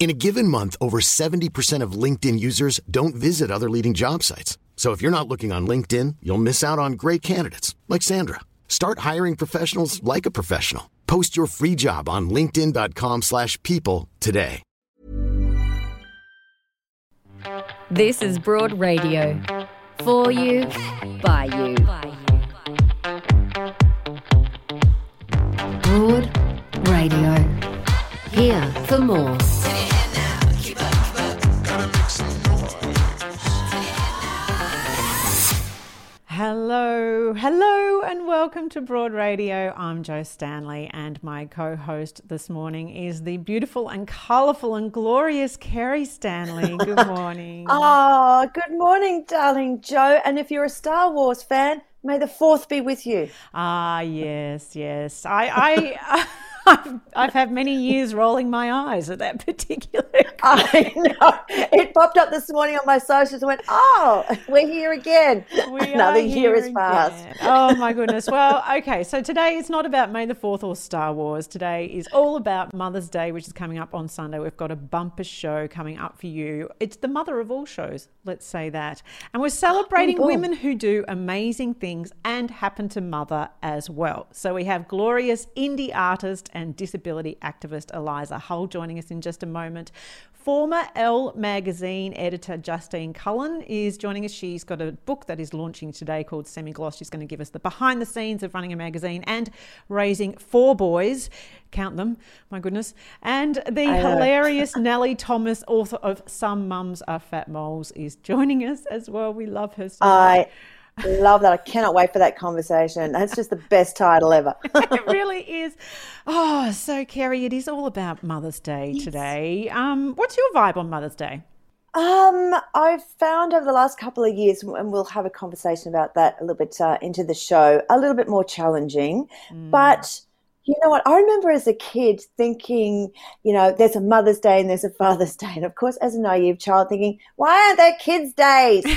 In a given month, over 70% of LinkedIn users don't visit other leading job sites. So if you're not looking on LinkedIn, you'll miss out on great candidates like Sandra. Start hiring professionals like a professional. Post your free job on linkedin.com/people today. This is Broad Radio. For you, by you. Broad Radio. Here for more. Hello, hello, and welcome to Broad Radio. I'm Joe Stanley, and my co host this morning is the beautiful and colourful and glorious Kerry Stanley. Good morning. Oh, good morning, darling Joe. And if you're a Star Wars fan, may the fourth be with you. Ah, yes, yes. I, I, I've, I've had many years rolling my eyes at that particular. I know. It popped up this morning on my socials and went, oh, we're here again. We Another year has passed. Oh my goodness. Well, okay. So today is not about May the Fourth or Star Wars. Today is all about Mother's Day, which is coming up on Sunday. We've got a bumper show coming up for you. It's the mother of all shows. Let's say that. And we're celebrating oh, boom. women who do amazing things and happen to mother as well. So we have glorious indie artist and disability activist Eliza Hull joining us in just a moment. Former Elle magazine editor Justine Cullen is joining us. She's got a book that is launching today called Semi Gloss. She's going to give us the behind the scenes of running a magazine and raising four boys. Count them, my goodness. And the I hilarious Nelly Thomas, author of Some Mums Are Fat Moles, is joining us as well. We love her so. I love that. I cannot wait for that conversation. That's just the best title ever. it really is. Oh, so Kerry, it is all about Mother's Day today. Um, what's your vibe on Mother's Day? Um, I've found over the last couple of years, and we'll have a conversation about that a little bit uh, into the show, a little bit more challenging. But you know what? I remember as a kid thinking, you know, there's a Mother's Day and there's a Father's Day. And of course, as a naive child, thinking, why aren't there kids' days?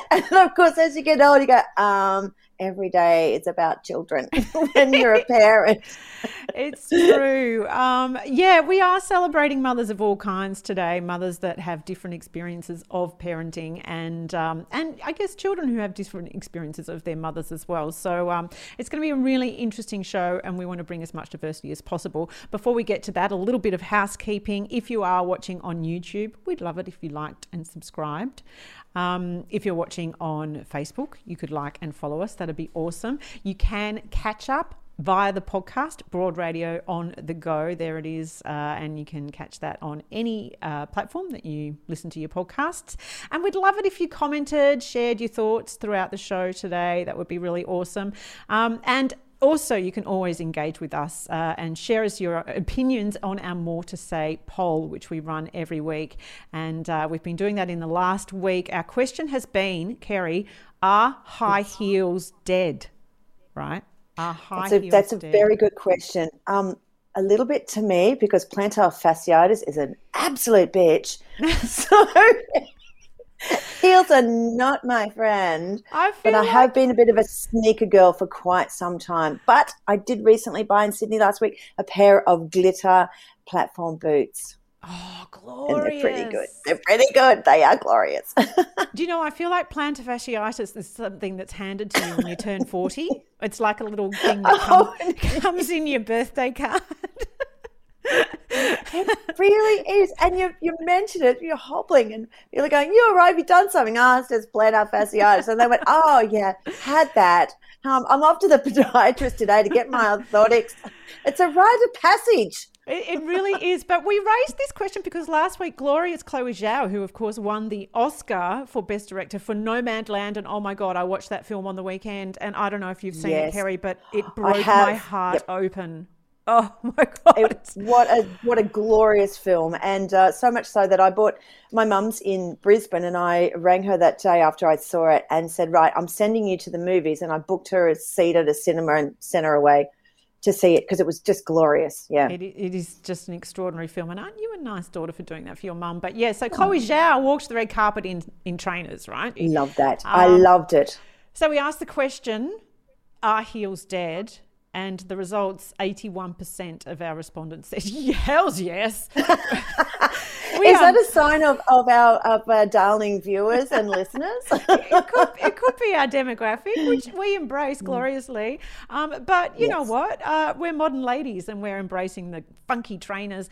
and of course, as you get older, you go, um, every day it's about children when you're a parent. It's true. Um, yeah, we are celebrating mothers of all kinds today. Mothers that have different experiences of parenting, and um, and I guess children who have different experiences of their mothers as well. So um, it's going to be a really interesting show, and we want to bring as much diversity as possible. Before we get to that, a little bit of housekeeping. If you are watching on YouTube, we'd love it if you liked and subscribed. Um, if you're watching on Facebook, you could like and follow us. That'd be awesome. You can catch up via the podcast, Broad Radio on the Go. There it is. Uh, and you can catch that on any uh, platform that you listen to your podcasts. And we'd love it if you commented, shared your thoughts throughout the show today. That would be really awesome. Um, and also, you can always engage with us uh, and share us your opinions on our More to Say poll, which we run every week. And uh, we've been doing that in the last week. Our question has been, Kerry, are high heels dead? Right? Are high That's a, heels that's a dead? very good question. Um, a little bit to me because plantar fasciitis is an absolute bitch. so heels are not my friend. I but I like... have been a bit of a sneaker girl for quite some time. But I did recently buy in Sydney last week a pair of glitter platform boots. oh, And glorious. they're pretty good. They're pretty good. They are glorious. Do you know, I feel like plantar fasciitis is something that's handed to you when you turn 40. It's like a little thing that Oh, come- comes in your birthday card. It really is. And you, you mentioned it, you're hobbling and you're going, You're right, have you done something? Oh, it's just plantar fasciitis. And they went, Oh, yeah, had that. Um, I'm off to the podiatrist today to get my orthotics. It's a rite of passage. It, it, really is. But we raised this question because last week, Glorious Chloe Zhao, who of course won the Oscar for Best Director for Nomadland, and oh my God, I watched that film on the weekend, and I don't know if you've seen yes. it, Kerry, but it broke my heart yep. open. Oh my god! It, what a what a glorious film, and uh, so much so that I bought my mum's in Brisbane, and I rang her that day after I saw it and said, "Right, I'm sending you to the movies," and I booked her a seat at a cinema and sent her away to see it because it was just glorious. Yeah, it, it is just an extraordinary film, and aren't you a nice daughter for doing that for your mum? But yeah, so Chloe Zhao walked the red carpet in in trainers, right? Love that. Um, I loved it. So we asked the question: Are heels dead? And the results: eighty-one percent of our respondents said, "Hell's yes." Is that a sign of, of our of our darling viewers and listeners? it, could, it could be our demographic, which we embrace mm. gloriously. Um, but you yes. know what? Uh, we're modern ladies and we're embracing the funky trainers.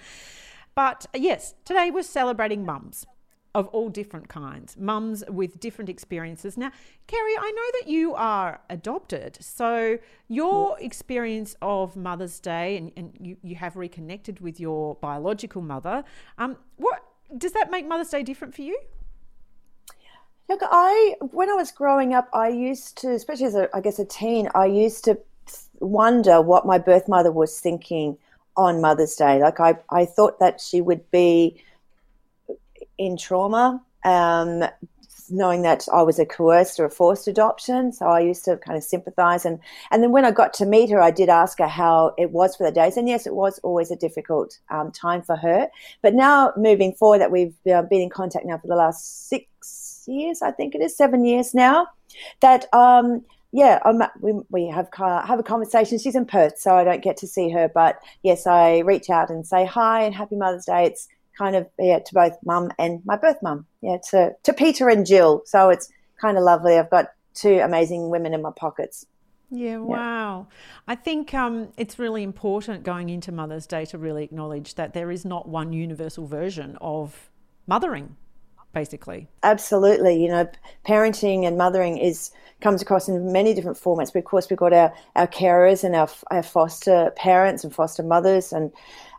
But yes, today we're celebrating mums of all different kinds, mums with different experiences. Now, Kerry, I know that you are adopted, so your experience of Mother's Day and, and you, you have reconnected with your biological mother. Um, what does that make Mother's Day different for you? Look, I when I was growing up, I used to, especially as a, I guess a teen, I used to wonder what my birth mother was thinking on Mother's Day. Like I, I thought that she would be in trauma, um, knowing that I was a coerced or a forced adoption. So I used to kind of sympathize. And, and then when I got to meet her, I did ask her how it was for the days. And yes, it was always a difficult um, time for her. But now moving forward, that we've uh, been in contact now for the last six years, I think it is seven years now, that, um, yeah, I'm, we, we have have a conversation. She's in Perth, so I don't get to see her. But yes, I reach out and say hi and Happy Mother's Day. It's kind of yeah to both mum and my birth mum yeah to to Peter and Jill so it's kind of lovely I've got two amazing women in my pockets yeah, wow. Yeah. I think um, it's really important going into Mother's Day to really acknowledge that there is not one universal version of mothering, basically. Absolutely. You know, parenting and mothering is comes across in many different formats. But of course, we've got our, our carers and our, our foster parents and foster mothers and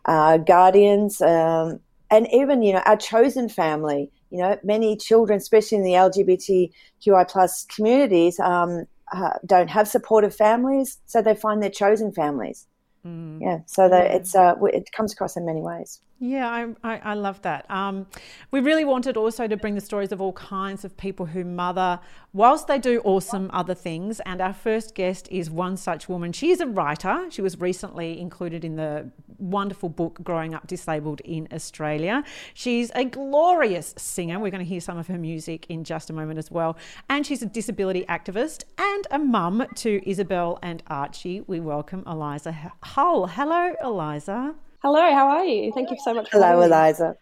uh, guardians. Um, and even you know our chosen family you know many children especially in the lgbtqi plus communities um, uh, don't have supportive families so they find their chosen families mm. yeah so that yeah. it's uh, it comes across in many ways yeah, I, I, I love that. Um, we really wanted also to bring the stories of all kinds of people who mother whilst they do awesome other things. And our first guest is one such woman. She is a writer. She was recently included in the wonderful book Growing Up Disabled in Australia. She's a glorious singer. We're going to hear some of her music in just a moment as well. And she's a disability activist and a mum to Isabel and Archie. We welcome Eliza Hull. Hello, Eliza. Hello, how are you? Thank you so much. Hello, Eliza.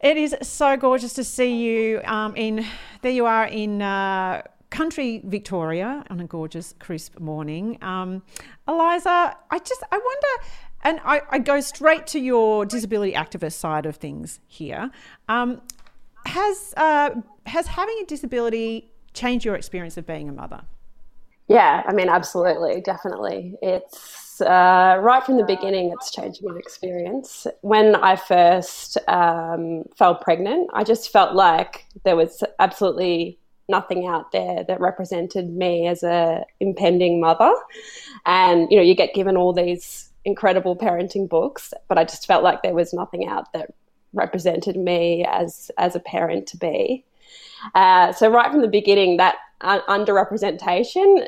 It is so gorgeous to see you. Um, in there, you are in uh, country Victoria on a gorgeous, crisp morning. Um, Eliza, I just I wonder, and I, I, go straight to your disability activist side of things here. Um, has uh, has having a disability changed your experience of being a mother? Yeah, I mean, absolutely, definitely. It's uh, right from the beginning, it's changed my experience. When I first um, fell pregnant, I just felt like there was absolutely nothing out there that represented me as a impending mother. And you know, you get given all these incredible parenting books, but I just felt like there was nothing out that represented me as as a parent to be. Uh, so right from the beginning, that uh, underrepresentation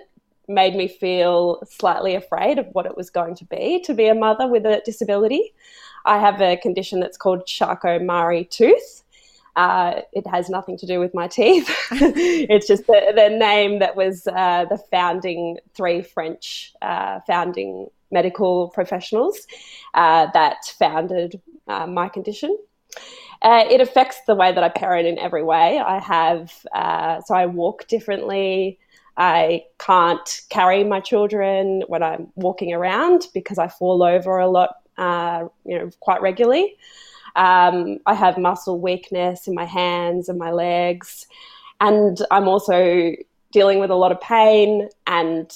made me feel slightly afraid of what it was going to be to be a mother with a disability. I have a condition that's called Charcot-Marie tooth. Uh, it has nothing to do with my teeth. it's just the, the, name that was uh, the founding three French uh, founding medical professionals uh, that founded uh, my condition. Uh, it affects the way that I parent in every way. I have, so I walk differently. I can't carry my children when I'm walking around because I fall over a lot uh, you know, quite regularly. Um, I have muscle weakness in my hands and my legs, and I'm also dealing with a lot of pain and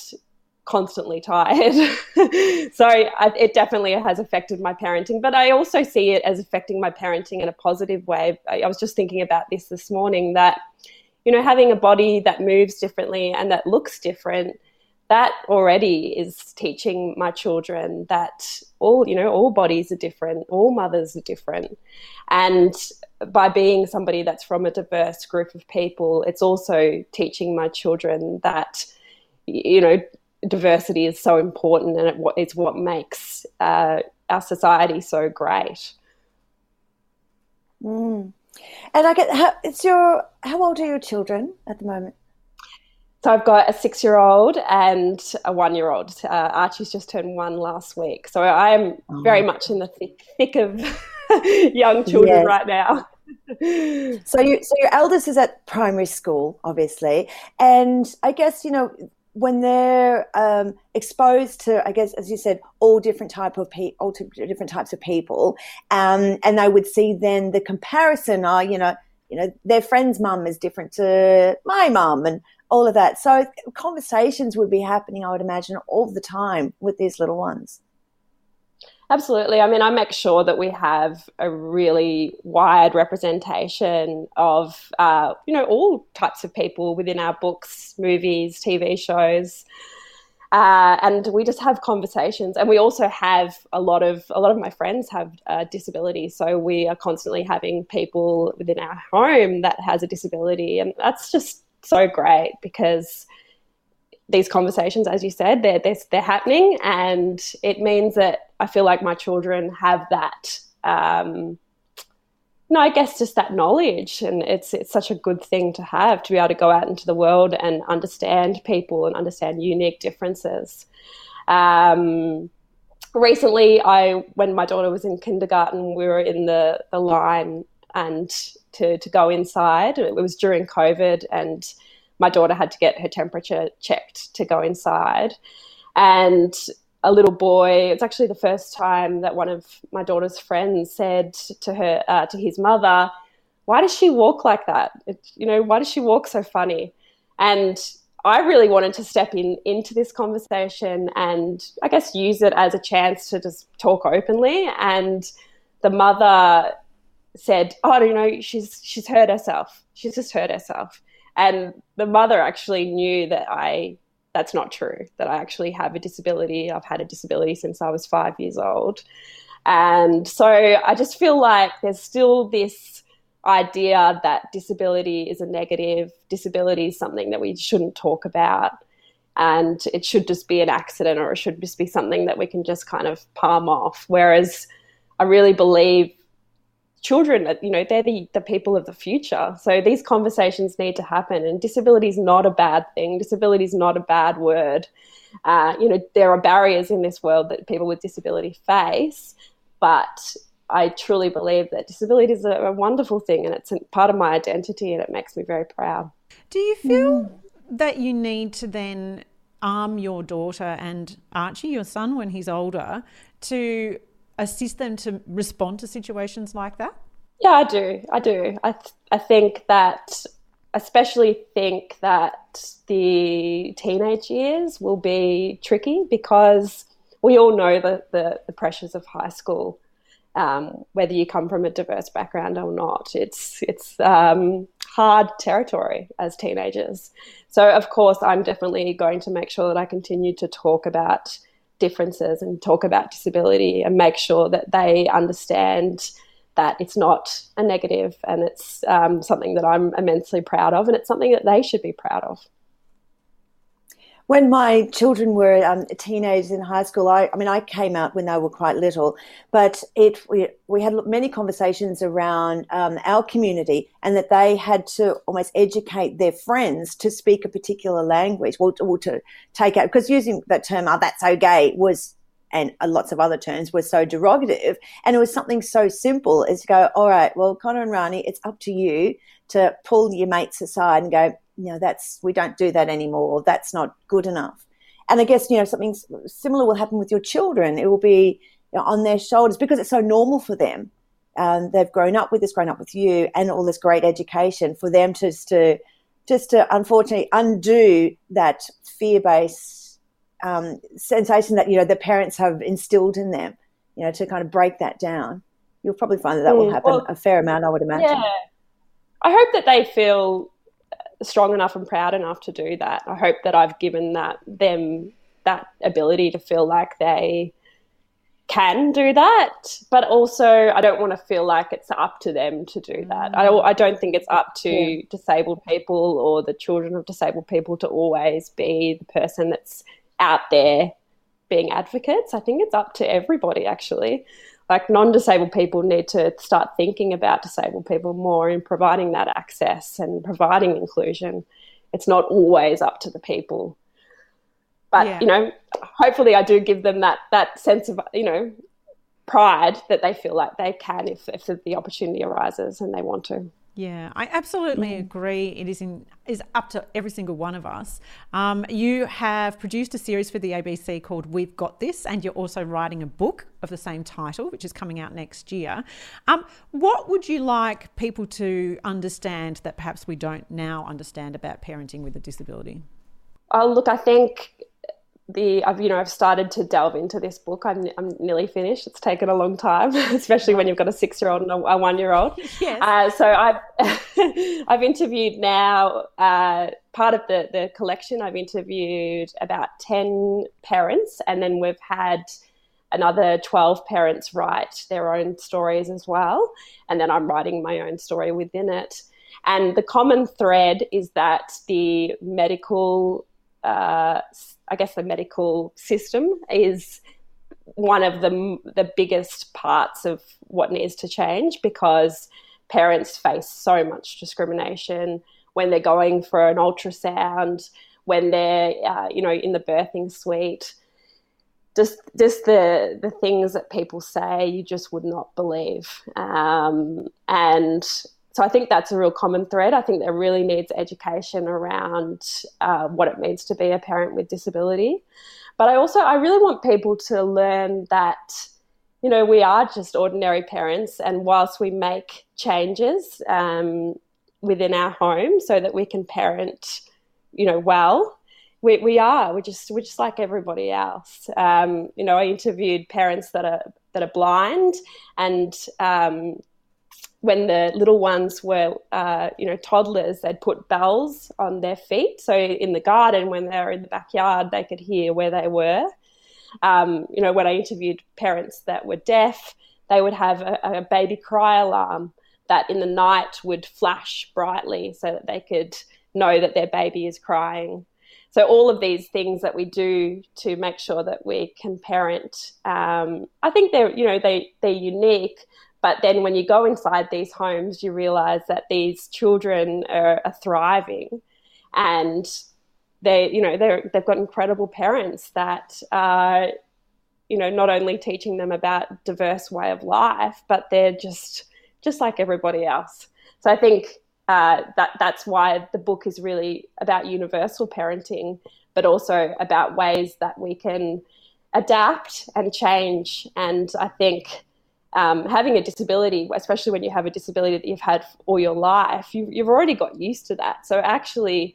constantly tired. so I, it definitely has affected my parenting, but I also see it as affecting my parenting in a positive way. I, I was just thinking about this this morning that, you know, having a body that moves differently and that looks different that already is teaching my children that all you know all bodies are different all mothers are different and by being somebody that's from a diverse group of people it's also teaching my children that you know diversity is so important and it, it's what makes uh, our society so great mm. And i get how it's your how old are your children at the moment so I've got a six-year-old and a one-year-old. Uh, Archie's just turned one last week, so I am oh. very much in the thick, thick of young children yes. right now. so you, so your eldest is at primary school, obviously, and I guess you know when they're um, exposed to, I guess, as you said, all different type of pe- all different types of people, um, and they would see then the comparison. Are you know, you know, their friend's mum is different to my mum, and all of that. So conversations would be happening, I would imagine, all the time with these little ones. Absolutely. I mean, I make sure that we have a really wide representation of, uh, you know, all types of people within our books, movies, TV shows. Uh, and we just have conversations and we also have a lot of a lot of my friends have uh, disabilities so we are constantly having people within our home that has a disability and that's just so great because these conversations, as you said, they're, they're, they're happening, and it means that I feel like my children have that. Um, no, I guess just that knowledge, and it's it's such a good thing to have to be able to go out into the world and understand people and understand unique differences. Um, recently, I when my daughter was in kindergarten, we were in the the line and to, to go inside. It was during COVID, and my daughter had to get her temperature checked to go inside. And a little boy, it's actually the first time that one of my daughter's friends said to her, uh, to his mother, why does she walk like that? It, you know, why does she walk so funny? And I really wanted to step in into this conversation and I guess use it as a chance to just talk openly. And the mother said, "Oh, you know, she's she's hurt herself. She's just hurt herself." And the mother actually knew that I that's not true. That I actually have a disability. I've had a disability since I was five years old, and so I just feel like there's still this idea that disability is a negative. Disability is something that we shouldn't talk about. And it should just be an accident or it should just be something that we can just kind of palm off. Whereas I really believe children you know they're the, the people of the future. So these conversations need to happen and disability is not a bad thing. Disability is not a bad word. Uh, you know there are barriers in this world that people with disability face but i truly believe that disability is a, a wonderful thing and it's part of my identity and it makes me very proud. Do you feel mm. that you need to then arm your daughter and archie your son when he's older to assist them to respond to situations like that? Yeah, I do. I do. I, th- I think that, especially think that the teenage years will be tricky because we all know the, the, the pressures of high school, um, whether you come from a diverse background or not. It's, it's um, hard territory as teenagers. So, of course, I'm definitely going to make sure that I continue to talk about differences and talk about disability and make sure that they understand that it's not a negative and it's um, something that I'm immensely proud of and it's something that they should be proud of when my children were um, teenagers in high school, I, I, mean, I came out when they were quite little, but it we, we had many conversations around um, our community and that they had to almost educate their friends to speak a particular language, or, or to take out because using that term "oh, that's so gay" was and lots of other terms were so derogative. And it was something so simple as to go, all right, well, Connor and Rani, it's up to you to pull your mates aside and go, you know, that's, we don't do that anymore. That's not good enough. And I guess, you know, something similar will happen with your children. It will be, you know, on their shoulders because it's so normal for them. Um, they've grown up with this, grown up with you, and all this great education for them just to just to unfortunately undo that fear based um, sensation that you know the parents have instilled in them. You know, to kind of break that down. You'll probably find that that will mm, happen well, a fair amount, I would imagine. Yeah. I hope that they feel strong enough and proud enough to do that. I hope that I've given that them that ability to feel like they can do that, but also I don't want to feel like it's up to them to do that. I, I don't think it's up to yeah. disabled people or the children of disabled people to always be the person that's out there being advocates. I think it's up to everybody actually. Like non disabled people need to start thinking about disabled people more in providing that access and providing inclusion. It's not always up to the people but yeah. you know, hopefully, I do give them that that sense of you know pride that they feel like they can if if the opportunity arises and they want to. Yeah, I absolutely mm. agree. It is in is up to every single one of us. Um, you have produced a series for the ABC called "We've Got This," and you're also writing a book of the same title, which is coming out next year. Um, what would you like people to understand that perhaps we don't now understand about parenting with a disability? Oh, look, I think the I've you know I've started to delve into this book. I'm I'm nearly finished. It's taken a long time, especially when you've got a six year old and a, a one year old. Yes. Uh, so I've I've interviewed now uh, part of the the collection. I've interviewed about ten parents, and then we've had another 12 parents write their own stories as well and then i'm writing my own story within it and the common thread is that the medical uh, I guess the medical system is one of the the biggest parts of what needs to change because parents face so much discrimination when they're going for an ultrasound, when they're uh, you know in the birthing suite. Just, just the the things that people say you just would not believe, um, and so I think that's a real common thread. I think there really needs education around uh, what it means to be a parent with disability. But I also I really want people to learn that you know we are just ordinary parents, and whilst we make changes um, within our home so that we can parent, you know, well. We, we are we're just we're just like everybody else. Um, you know, I interviewed parents that are that are blind, and um, when the little ones were, uh, you know, toddlers, they'd put bells on their feet. So in the garden, when they were in the backyard, they could hear where they were. Um, you know, when I interviewed parents that were deaf, they would have a, a baby cry alarm that in the night would flash brightly so that they could know that their baby is crying. So all of these things that we do to make sure that we can parent, um, I think they're you know they they're unique, but then when you go inside these homes, you realize that these children are, are thriving and they, you know, they've got incredible parents that are, you know, not only teaching them about diverse way of life, but they're just, just like everybody else. So I think uh, that that's why the book is really about universal parenting, but also about ways that we can adapt and change. And I think um, having a disability, especially when you have a disability that you've had all your life, you, you've already got used to that. So actually,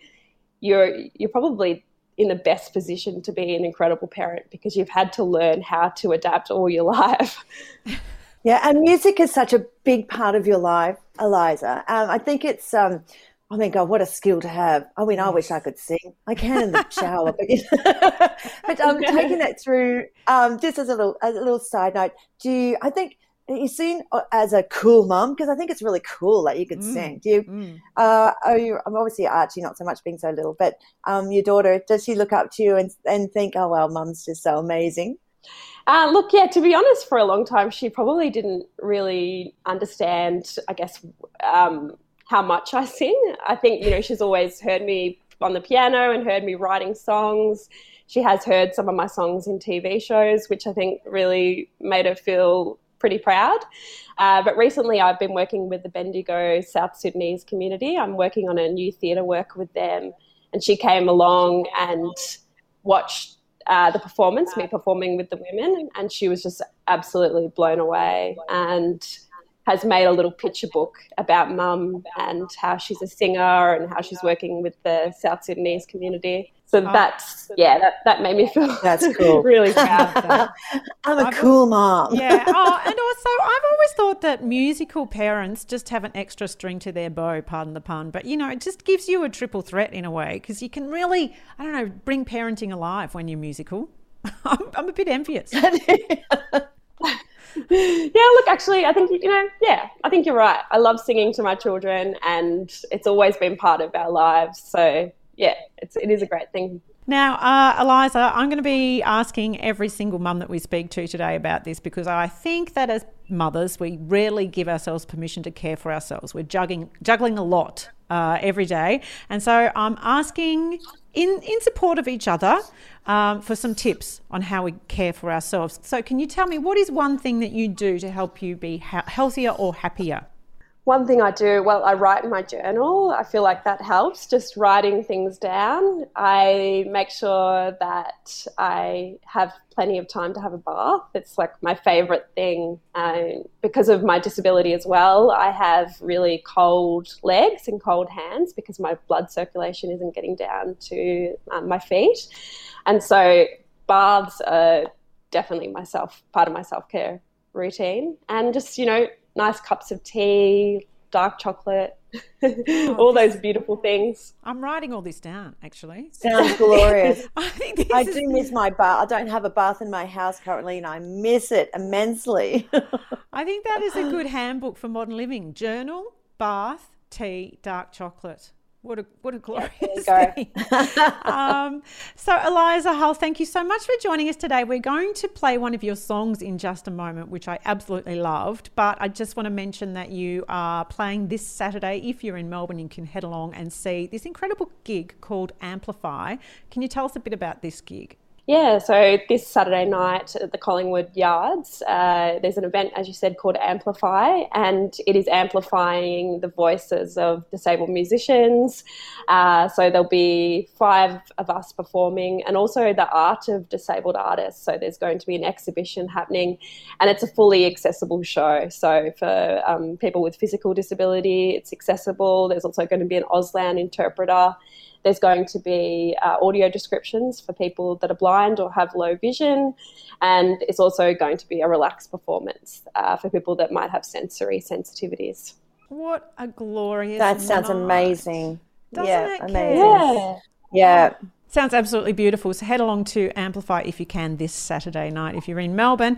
you're you're probably in the best position to be an incredible parent because you've had to learn how to adapt all your life. Yeah, and music is such a big part of your life, Eliza. Um, I think it's. Um, I mean, God, what a skill to have. I mean, I wish I could sing. I can in the shower, but, but um, taking that through, um, just as a little, a little side note, do you, I think you seen uh, as a cool mum because I think it's really cool that you could mm, sing. Do you? Mm. Uh, are you? I'm obviously Archie, not so much being so little, but um, your daughter does she look up to you and and think, oh well, mum's just so amazing? Uh, look, yeah. To be honest, for a long time, she probably didn't really understand. I guess um, how much I sing. I think you know she's always heard me on the piano and heard me writing songs. She has heard some of my songs in TV shows, which I think really made her feel pretty proud. Uh, but recently, I've been working with the Bendigo South Sudanese community. I'm working on a new theatre work with them, and she came along and watched uh, the performance, me performing with the women, and she was just absolutely blown away and has made a little picture book about mum and how she's a singer and how she's working with the South Sudanese community. So oh, that's yeah, that, that made me feel that's cool. really proud. I'm a I've cool mom. Yeah. Oh, and also I've always thought that musical parents just have an extra string to their bow, pardon the pun, but you know, it just gives you a triple threat in a way because you can really, I don't know, bring parenting alive when you're musical. I'm, I'm a bit envious. yeah, look, actually, I think, you know, yeah, I think you're right. I love singing to my children and it's always been part of our lives. So yeah, it's, it is a great thing. Now, uh, Eliza, I'm going to be asking every single mum that we speak to today about this because I think that as mothers, we rarely give ourselves permission to care for ourselves. We're juggling, juggling a lot uh, every day. And so I'm asking, in, in support of each other, um, for some tips on how we care for ourselves. So, can you tell me what is one thing that you do to help you be ha- healthier or happier? One thing I do, well, I write in my journal. I feel like that helps, just writing things down. I make sure that I have plenty of time to have a bath. It's like my favorite thing. Um, because of my disability as well, I have really cold legs and cold hands because my blood circulation isn't getting down to um, my feet. And so baths are definitely myself, part of my self care routine. And just, you know, nice cups of tea, dark chocolate, oh, all those beautiful things. I'm writing all this down, actually. Sounds glorious. I, think I do miss my bath. I don't have a bath in my house currently, and I miss it immensely. I think that is a good handbook for modern living. Journal, bath, tea, dark chocolate. What a what a glorious thing. um, so Eliza Hull, thank you so much for joining us today. We're going to play one of your songs in just a moment, which I absolutely loved. But I just want to mention that you are playing this Saturday. If you're in Melbourne, you can head along and see this incredible gig called Amplify. Can you tell us a bit about this gig? Yeah, so this Saturday night at the Collingwood Yards, uh, there's an event, as you said, called Amplify, and it is amplifying the voices of disabled musicians. Uh, so there'll be five of us performing, and also the art of disabled artists. So there's going to be an exhibition happening, and it's a fully accessible show. So for um, people with physical disability, it's accessible. There's also going to be an Auslan interpreter. There's going to be uh, audio descriptions for people that are blind or have low vision, and it's also going to be a relaxed performance uh, for people that might have sensory sensitivities. What a glorious! That sounds night. amazing. Doesn't yeah, it, amazing. Yeah. Yeah. Sounds absolutely beautiful. So head along to Amplify if you can this Saturday night if you're in Melbourne.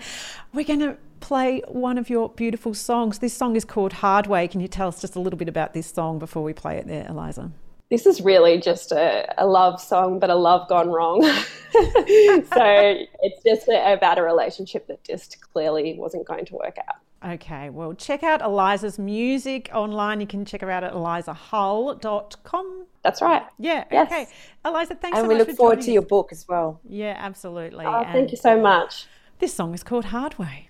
We're going to play one of your beautiful songs. This song is called Hard Way. Can you tell us just a little bit about this song before we play it there, Eliza? This is really just a, a love song, but a love gone wrong. so it's just a, about a relationship that just clearly wasn't going to work out. Okay, well, check out Eliza's music online. You can check her out at elizahull.com. That's right. Yeah, yes. okay. Eliza, thanks and so much. And we look forward to your book as well. Yeah, absolutely. Oh, thank you so much. This song is called Hard Way.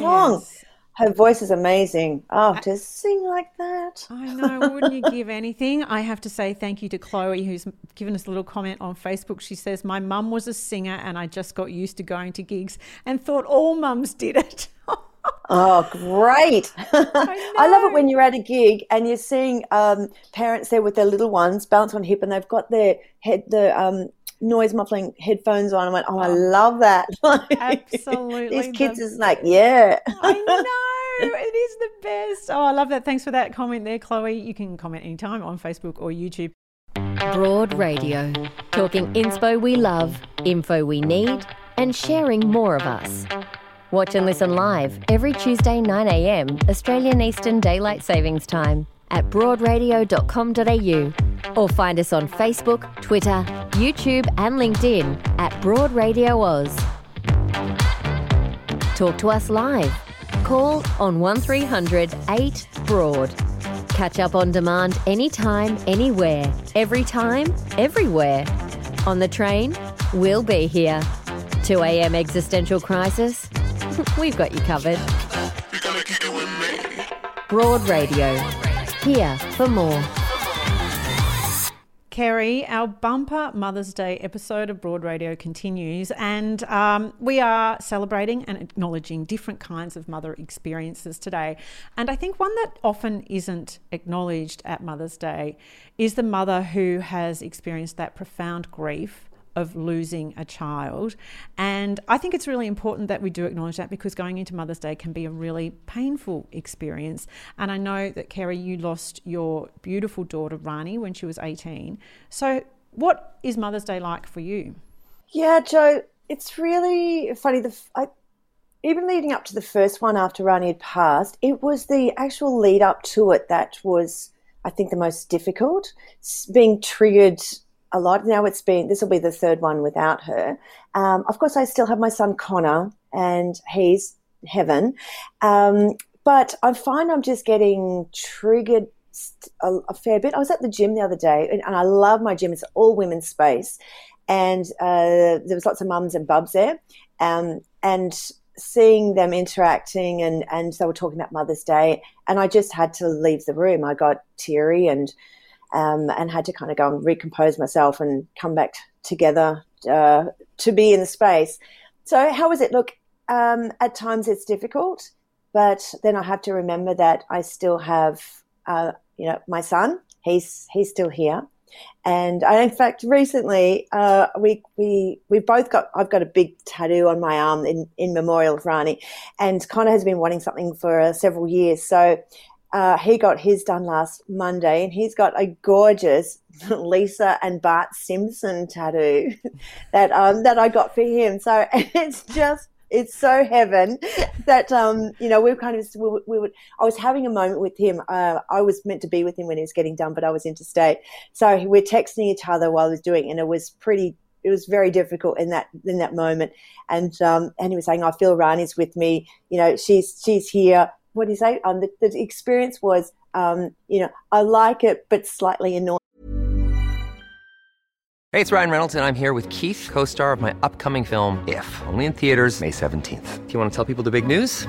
Song. Kaz? Her voice is amazing. Oh, to sing like that. I know, wouldn't you give anything? I have to say thank you to Chloe, who's given us a little comment on Facebook. She says, My mum was a singer and I just got used to going to gigs and thought all mums did it. Oh, great. I, love it when you're at a gig and you're seeing um, parents there with their little ones bounce on hip and they've got their head, the um, noise muffling headphones on. I went, oh, I oh. love that. Absolutely. These kids the- is like, yeah. I know, it is the best. Oh, I love that. Thanks for that comment there, Chloe. You can comment anytime on Facebook or YouTube. Broad Radio. Talking inspo we love, info we need, and sharing more of us. Watch and listen live every Tuesday 9am Australian Eastern Daylight Savings Time at broadradio.com.au or find us on Facebook, Twitter, YouTube and LinkedIn at Broad Radio Oz. Talk to us live. Call on 1300 8 Broad. Catch up on demand anytime, anywhere, every time, everywhere. On the train, we'll be here. 2 a.m. existential crisis, we've got you covered. Broad Radio. Here for more. Kerry, our bumper Mother's Day episode of Broad Radio continues, and um, we are celebrating and acknowledging different kinds of mother experiences today. And I think one that often isn't acknowledged at Mother's Day is the mother who has experienced that profound grief of losing a child. And I think it's really important that we do acknowledge that because going into Mother's Day can be a really painful experience. And I know that, Kerry, you lost your beautiful daughter, Rani, when she was 18. So, what is Mother's Day like for you? Yeah, Joe, it's really funny. The I, even leading up to the first one after Rani had passed, it was the actual lead up to it that was, I think, the most difficult. Being triggered a lot. Now it's been this will be the third one without her. Um, of course, I still have my son Connor, and he's heaven. Um, but I find I'm just getting triggered a, a fair bit. I was at the gym the other day, and, and I love my gym. It's all women's space, and uh, there was lots of mums and bubs there, um, and seeing them interacting and and they were talking about Mother's Day, and I just had to leave the room. I got teary and um, and had to kind of go and recompose myself and come back together uh, to be in the space. So how was it? Look, um, at times it's difficult, but then I have to remember that I still have, uh, you know, my son. He's he's still here, and I, in fact, recently uh, we we we both got. I've got a big tattoo on my arm in in memorial of Rani, and Connor has been wanting something for uh, several years. So uh, he got his done last Monday, and he's got a gorgeous Lisa and Bart Simpson tattoo that um, that I got for him. So it's just it's so heaven that um, you know we were kind of we, we. I was having a moment with him. Uh, I was meant to be with him when he was getting done, but I was interstate. So we're texting each other while I was doing, and it was pretty. It was very difficult in that in that moment, and um, and he was saying, "I feel Rani's with me. You know, she's she's here." What you say? Um, the, the experience was, um, you know, I like it, but slightly annoying. Hey, it's Ryan Reynolds, and I'm here with Keith, co star of my upcoming film, If, only in theaters, May 17th. Do you want to tell people the big news?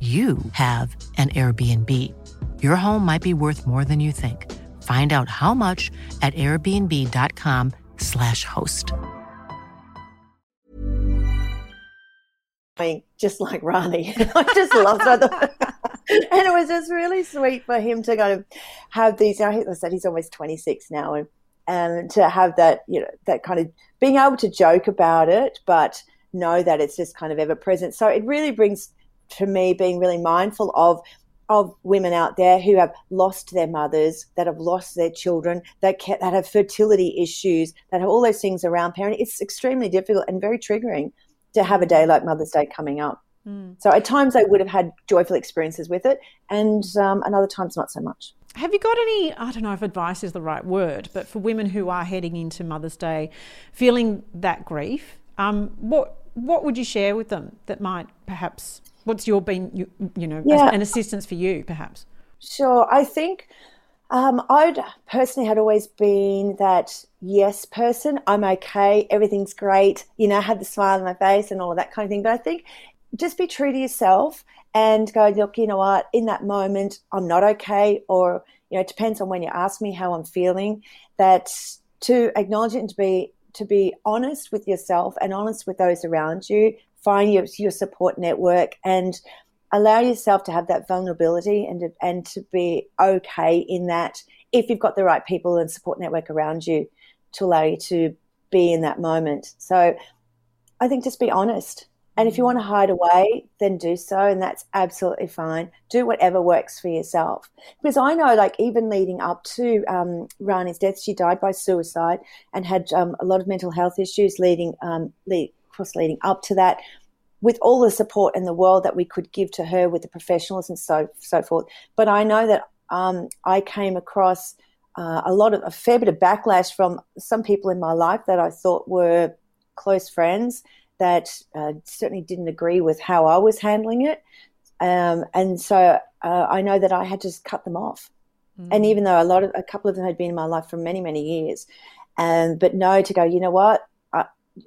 you have an Airbnb. Your home might be worth more than you think. Find out how much at airbnb.com/slash host. I mean, just like Rani. I just loved thought- and it was just really sweet for him to kind of have these. I said he's almost 26 now, and and to have that, you know, that kind of being able to joke about it, but know that it's just kind of ever present. So it really brings to me being really mindful of of women out there who have lost their mothers, that have lost their children, that ca- that have fertility issues, that have all those things around parenting. It's extremely difficult and very triggering to have a day like Mother's Day coming up. So at times I would have had joyful experiences with it, and um, and other times not so much. Have you got any, I don't know if advice is the right word, but for women who are heading into Mother's Day feeling that grief, um, what what would you share with them that might perhaps, what's your been, you, you know, Yeah. an assistance for you perhaps? Sure. I think um, I'd personally had always been that yes person. I'm okay. Everything's great. You know, I had the smile on my face and all of that kind of thing. But I think just be true to yourself and go, look, you know what, in that moment, I'm not okay. Or, you know, it depends on when you ask me how I'm feeling, that to acknowledge it and to be, to be honest with yourself and honest with those around you, find your, your support network and allow yourself to have that vulnerability and to, and to be okay in that if you've got the right people and support network around you to allow you to be in that moment. So I think just be honest. And if you want to hide away, then do so, and that's absolutely fine. Do whatever works for yourself. Because I know, like, even leading up to um, Rani's death, she died by suicide and had um, a lot of mental health issues leading, um, lead, course, leading up to that with all the support in the world that we could give to her with the professionals and so so forth. But I know that um, I came across uh, a lot of a fair bit of backlash from some people in my life that I thought were close friends that uh, certainly didn't agree with how I was handling it, um, and so uh, I know that I had to just cut them off. And even though a lot of a couple of them had been in my life for many many years, and but no to go, you know what,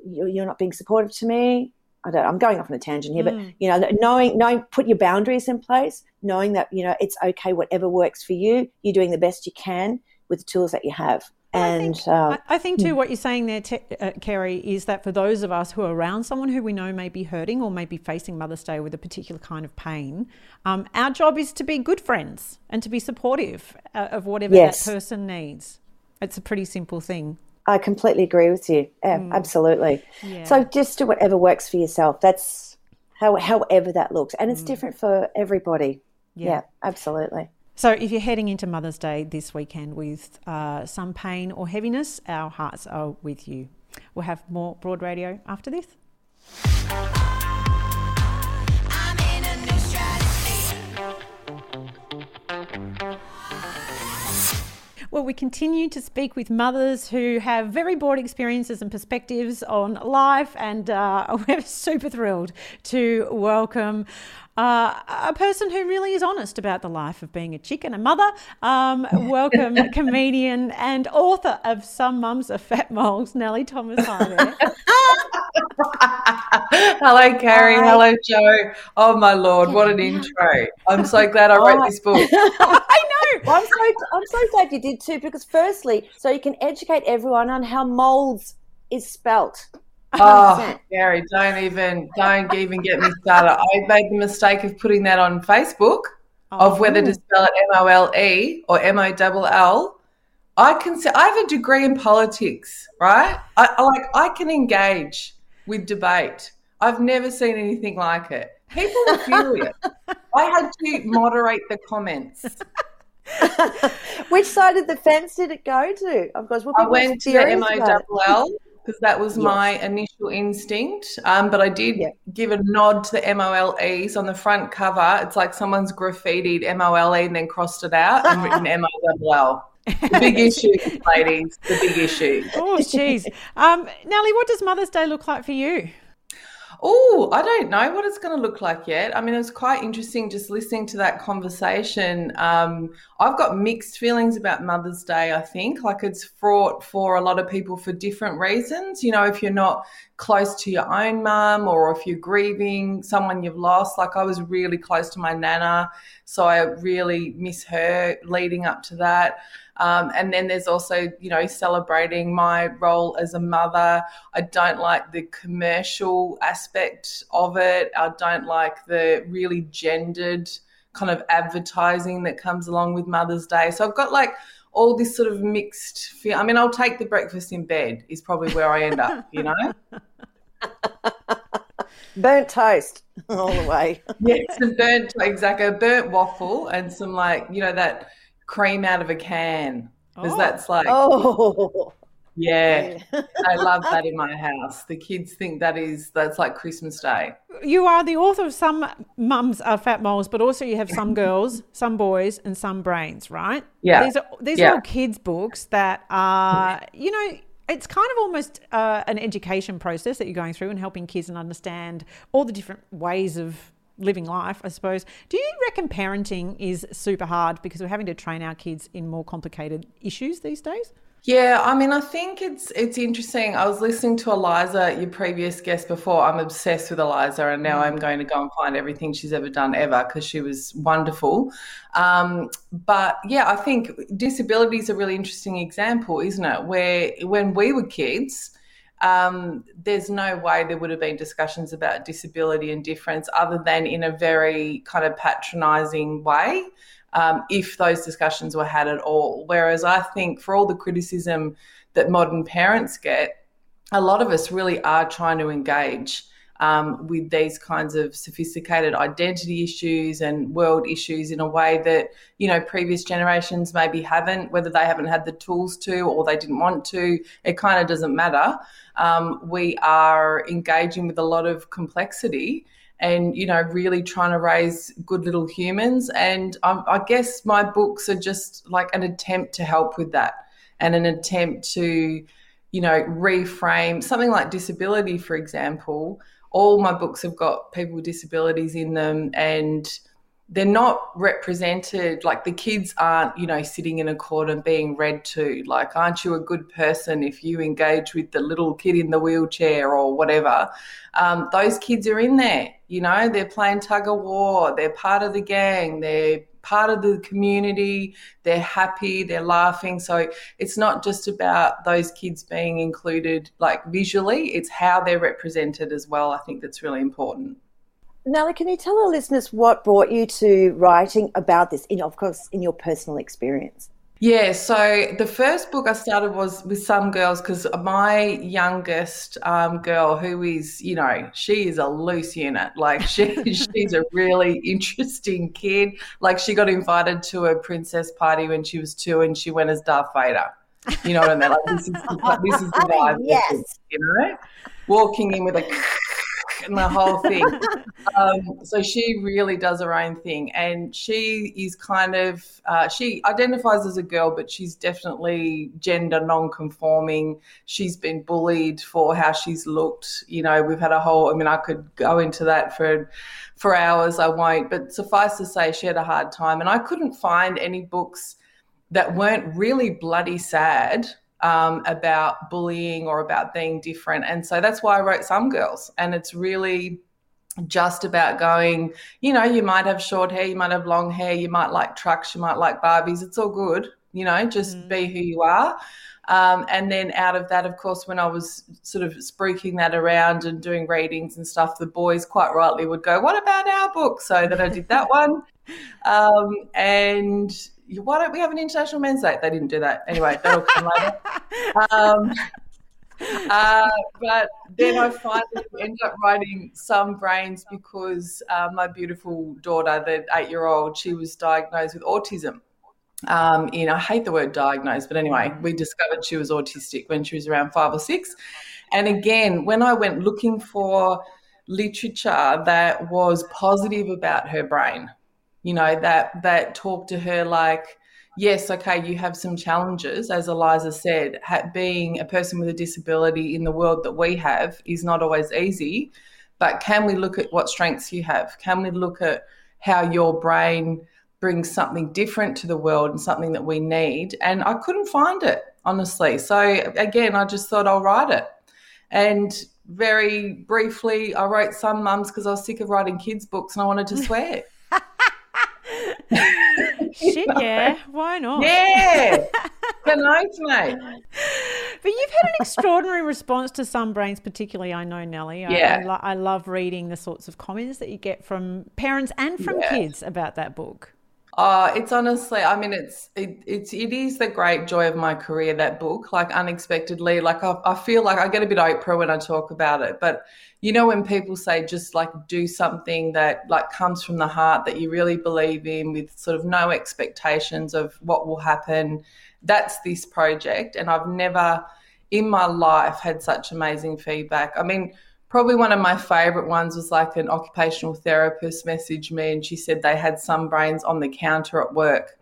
you're not being supportive to me. I don't, I'm going off on a tangent here, but you know, knowing, knowing, put your boundaries in place, knowing that you know it's okay, whatever works for you, you're doing the best you can with the tools that you have. And uh, I, I think too, what you're saying there, Te- uh, Kerry, is that for those of us who are around someone who we know may be hurting or may be facing Mother's Day with a particular kind of pain, um, our job is to be good friends and to be supportive uh, of whatever Yes. that person needs. It's a pretty simple thing. I completely agree with you. Yeah, absolutely. So just do whatever works for yourself. That's how, however that looks, and it's different for everybody. Yeah, absolutely. So, if you're heading into Mother's Day this weekend with uh, some pain or heaviness, our hearts are with you. We'll have more Broad Radio after this. Well, we continue to speak with mothers who have very broad experiences and perspectives on life, and uh, we're super thrilled to welcome uh, a person who really is honest about the life of being a chick and a mother. Um, welcome, comedian and author of Some Mums Are Fat Molls, Nelly Thomas. Hi. Hello, Kerry. Hello, Joe. Oh, my Lord, what an intro. I'm so glad I wrote this book. I know. Well, I'm so I'm so glad you did too, because firstly, so you can educate everyone on how molds is spelt. Oh, Gary, don't even don't even get me started. I made the mistake of putting that on Facebook of whether to oh. spell it M O L E or M O double L. I can say I have a degree in politics, right? I, I like I can engage with debate. I've never seen anything like it. People are furious. I had to moderate the comments. Which side of the fence did it go to? Of course, we'll I went to the MOLL because that was my initial instinct. Um, but I did give a nod to the MOLEs on the front cover. It's like someone's graffitied MOLE and then crossed it out and written MOLL. The big issue, ladies. The big issue. Oh, jeez. Um, Nelly, what does Mother's Day look like for you? Oh, I don't know what it's going to look like yet. I mean, it was quite interesting just listening to that conversation. Um, I've got mixed feelings about Mother's Day, I think. Like it's fraught for a lot of people for different reasons. You know, if you're not close to your own mum or if you're grieving someone you've lost, like I was really close to my nana. So I really miss her leading up to that. Um, and then there's also, you know, celebrating my role as a mother. I don't like the commercial aspect of it. I don't like the really gendered kind of advertising that comes along with Mother's Day. So I've got like all this sort of mixed feel. I mean, I'll take the breakfast in bed is probably where I end up, you know? Burnt toast all the way. yeah, some burnt, exactly, a burnt waffle and some like, you know, that cream out of a can because Oh. that's like Oh, yeah i love that in my house the kids think that is that's like christmas day You are the author of Some Mums Are Fat Molls, but also you have Some Girls, Some Boys, and Some Brains, right? Yeah. These are, these Yeah. are all kids' books that are, you know, it's kind of almost uh, an education process that you're going through and helping kids and understand all the different ways of living life, I suppose. Do you reckon parenting is super hard because we're having to train our kids in more complicated issues these days? Yeah i mean i think it's it's interesting. I was listening to eliza your previous guest before i'm obsessed with eliza and now i'm going to go and find everything she's ever done ever because she was wonderful. Um, but yeah i think disability is a really interesting example isn't it? Where when we were kids um, there's no way there would have been discussions about disability and difference other than in a very kind of patronizing way, um, if those discussions were had at all. Whereas I think for all the criticism that modern parents get, a lot of us really are trying to engage. Um, with these kinds of sophisticated identity issues and world issues in a way that you know previous generations maybe haven't, whether they haven't had the tools to or they didn't want to. It kind of doesn't matter. Um, we are engaging with a lot of complexity and you know really trying to raise good little humans. And I, I guess my books are just like an attempt to help with that and an attempt to you know reframe something like disability for example. All my books have got people with disabilities in them and they're not represented like the kids aren't you know sitting in a corner being read to. Like aren't you a good person if you engage with the little kid in the wheelchair or whatever? Um, those kids are in there you know they're playing tug of war they're part of the gang they're part of the community they're happy they're laughing. So it's not just about those kids being included like visually it's how they're represented as well i think that's really important Nelly, can you tell our listeners what brought you to writing about this? In of course, in your personal experience. Yeah, so the first book I started was with some girls because my youngest um, girl, who is, you know, she is a loose unit. Like she, she's a really interesting kid. Like she got invited to a princess party when she was two, and she went as Darth Vader. You know what I mean? Like this is the, this is the vibe. Yes. book, you know, walking in with a and the whole thing. Um, so she really does her own thing, and she is kind of uh, she identifies as a girl, but she's definitely gender non-conforming. She's been bullied for how she's looked. You know, we've had a whole. I mean, I could go into that for for hours. I won't, but suffice to say, she had a hard time, and I couldn't find any books that weren't really bloody sad um, about bullying or about being different. And so that's why I wrote Some Girls. And it's really just about going, you know, you might have short hair, you might have long hair, you might like trucks, you might like Barbies. It's all good, you know, just be who you are. Um, and then out of that, of course, when I was sort of spruiking that around and doing readings and stuff, the boys quite rightly would go, What about our book? So then I did that one. Um, and why don't we have an International Men's Day? They didn't do that. Anyway, that'll come later. Um, uh, but then I finally ended up writing Some Brains because uh, my beautiful daughter, the eight year old, she was diagnosed with autism. Um, in, I hate the word diagnosed, but anyway, we discovered she was autistic when she was around five or six. And again, when I went looking for literature that was positive about her brain, you know, that that talked to her like, yes, okay, you have some challenges, as Eliza said. Ha- being a person with a disability in the world that we have is not always easy, but can we look at what strengths you have? Can we look at how your brain brings something different to the world and something that we need? And I couldn't find it, honestly. So again, I just thought I'll write it. And very briefly, I wrote some mums because I was sick of writing kids' books and I wanted to swear. Shit, yeah. Why not? Yeah. the notes, mate. But you've had an extraordinary response to some brains, particularly. I know, Nelly. I, Yeah. I, lo- I love reading the sorts of comments that you get from parents and from Yeah. kids about that book. Uh, it's honestly, I mean, it's it, it's it is the great joy of my career. That book, like unexpectedly, like I, I feel like I get a bit Oprah when I talk about it. But you know, when people say just like do something that like comes from the heart that you really believe in, with sort of no expectations of what will happen, that's this project. And I've never in my life had such amazing feedback. I mean, probably one of my favorite ones was like an occupational therapist messaged me and she said they had some brains on the counter at work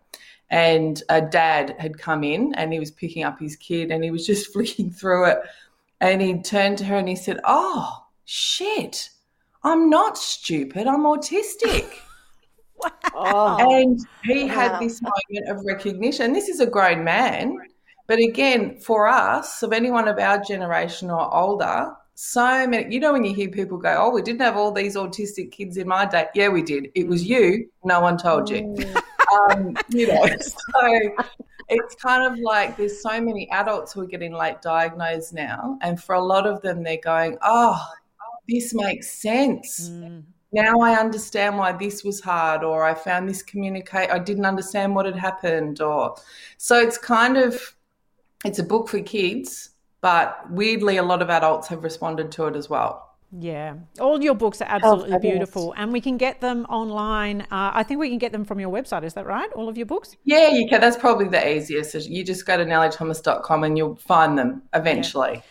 and a dad had come in and he was picking up his kid and he was just flicking through it and he turned to her and he said oh shit i'm not stupid i'm autistic Oh, and he Wow. had this moment of recognition. This is a grown man. But again, for us, of anyone of our generation or older, so many, you know, when you hear people go, Oh, we didn't have all these autistic kids in my day. Yeah, we did. It was you. No one told you. um, you know, so it's kind of like there's so many adults who are getting late diagnosed now. And for a lot of them, they're going, Oh, this makes sense now I understand why this was hard, or I found this communicate. I didn't understand what had happened, or so it's kind of it's a book for kids, but weirdly, a lot of adults have responded to it as well. Yeah, all your books are absolutely fabulous. beautiful, and we can get them online. Uh, I think we can get them from your website. Is that right? All of your books? Yeah, you can. That's probably the easiest. You just go to nellythomas.com and you'll find them eventually.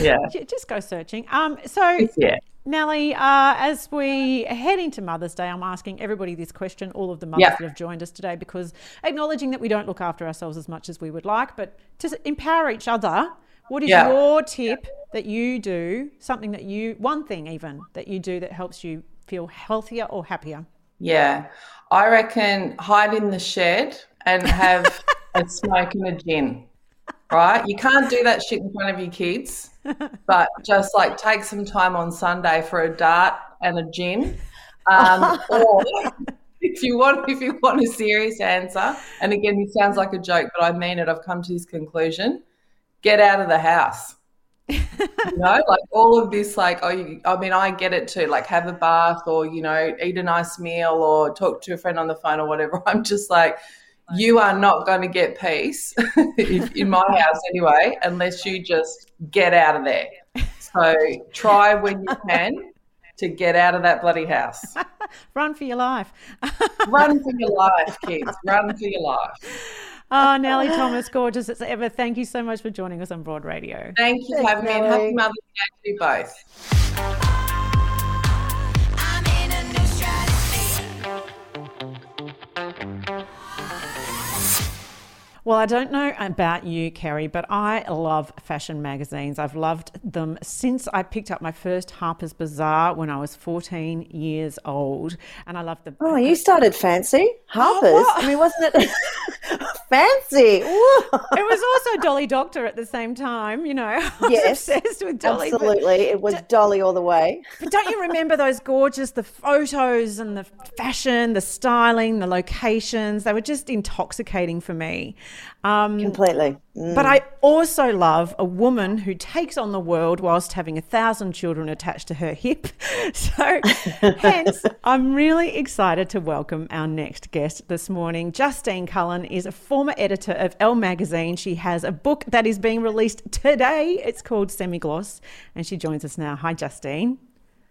Yeah, Ju- Just go searching. Um, so, yeah. Nelly, uh, as we head into Mother's Day, I'm asking everybody this question, all of the mothers Yeah. that have joined us today, because acknowledging that we don't look after ourselves as much as we would like, but to empower each other, what is Yeah. your tip that you do, something that you, one thing even, that you do that helps you feel healthier or happier? Yeah, I reckon hide in the shed and have a smoke and a gin. Right? You can't do that shit in front of your kids, but just like take some time on Sunday for a dart and a gin. Um, or if you want, if you want a serious answer, and again, this sounds like a joke, but I mean it. I've come to this conclusion: get out of the house you know, like all of this, like, oh, you, I mean, I get it too, like have a bath or, you know, eat a nice meal or talk to a friend on the phone or whatever. I'm just like, you are not going to get peace if, in my house anyway, unless you just get out of there. So try when you can to get out of that bloody house. Run for your life. Run for your life, kids. Run for your life. Oh, Nelly Thomas, gorgeous as ever. Thank you so much for joining us on Broad Radio. Thank you for having me and Nelly. happy Mother's Day to you both. Well, I don't know about you, Kerry, but I love fashion magazines. I've loved them since I picked up my first Harper's Bazaar when I was 14 years old. And I love the. Oh, you started fancy. Oh, Harper's. what? I mean, wasn't it fancy? Woo. It was also Dolly Doctor at the same time, you know. I was Yes, obsessed with Dolly. Absolutely. It was Dolly all the way. But don't you remember those gorgeous, the photos and the fashion, the styling, the locations? They were just intoxicating for me. Um, Completely. But I mm. also love a woman who takes on the world whilst having a thousand children attached to her hip. So, hence, I'm really excited to welcome our next guest this morning. Justine Cullen is a former editor of Elle magazine. She has a book that is being released today. It's called Semigloss, and she joins us now. Hi, Justine.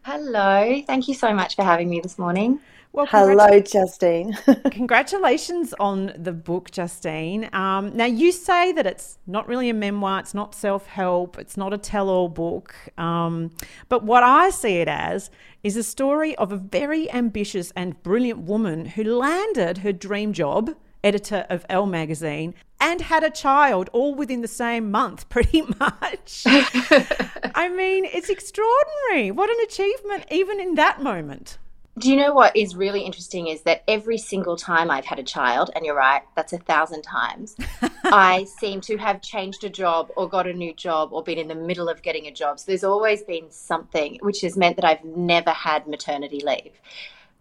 Hello. Thank you so much for having me this morning. Well, Hello, Justine. Congratulations on the book, Justine. Um, now, you say that it's not really a memoir, it's not self help, it's not a tell all book. Um, but what I see it as is a story of a very ambitious and brilliant woman who landed her dream job, editor of Elle magazine, and had a child all within the same month, pretty much. I mean, it's extraordinary. What an achievement, even in that moment. Do you know what is really interesting is that every single time I've had a child, and you're right, that's a thousand times, I seem to have changed a job or got a new job or been in the middle of getting a job. So there's always been something, which has meant that I've never had maternity leave.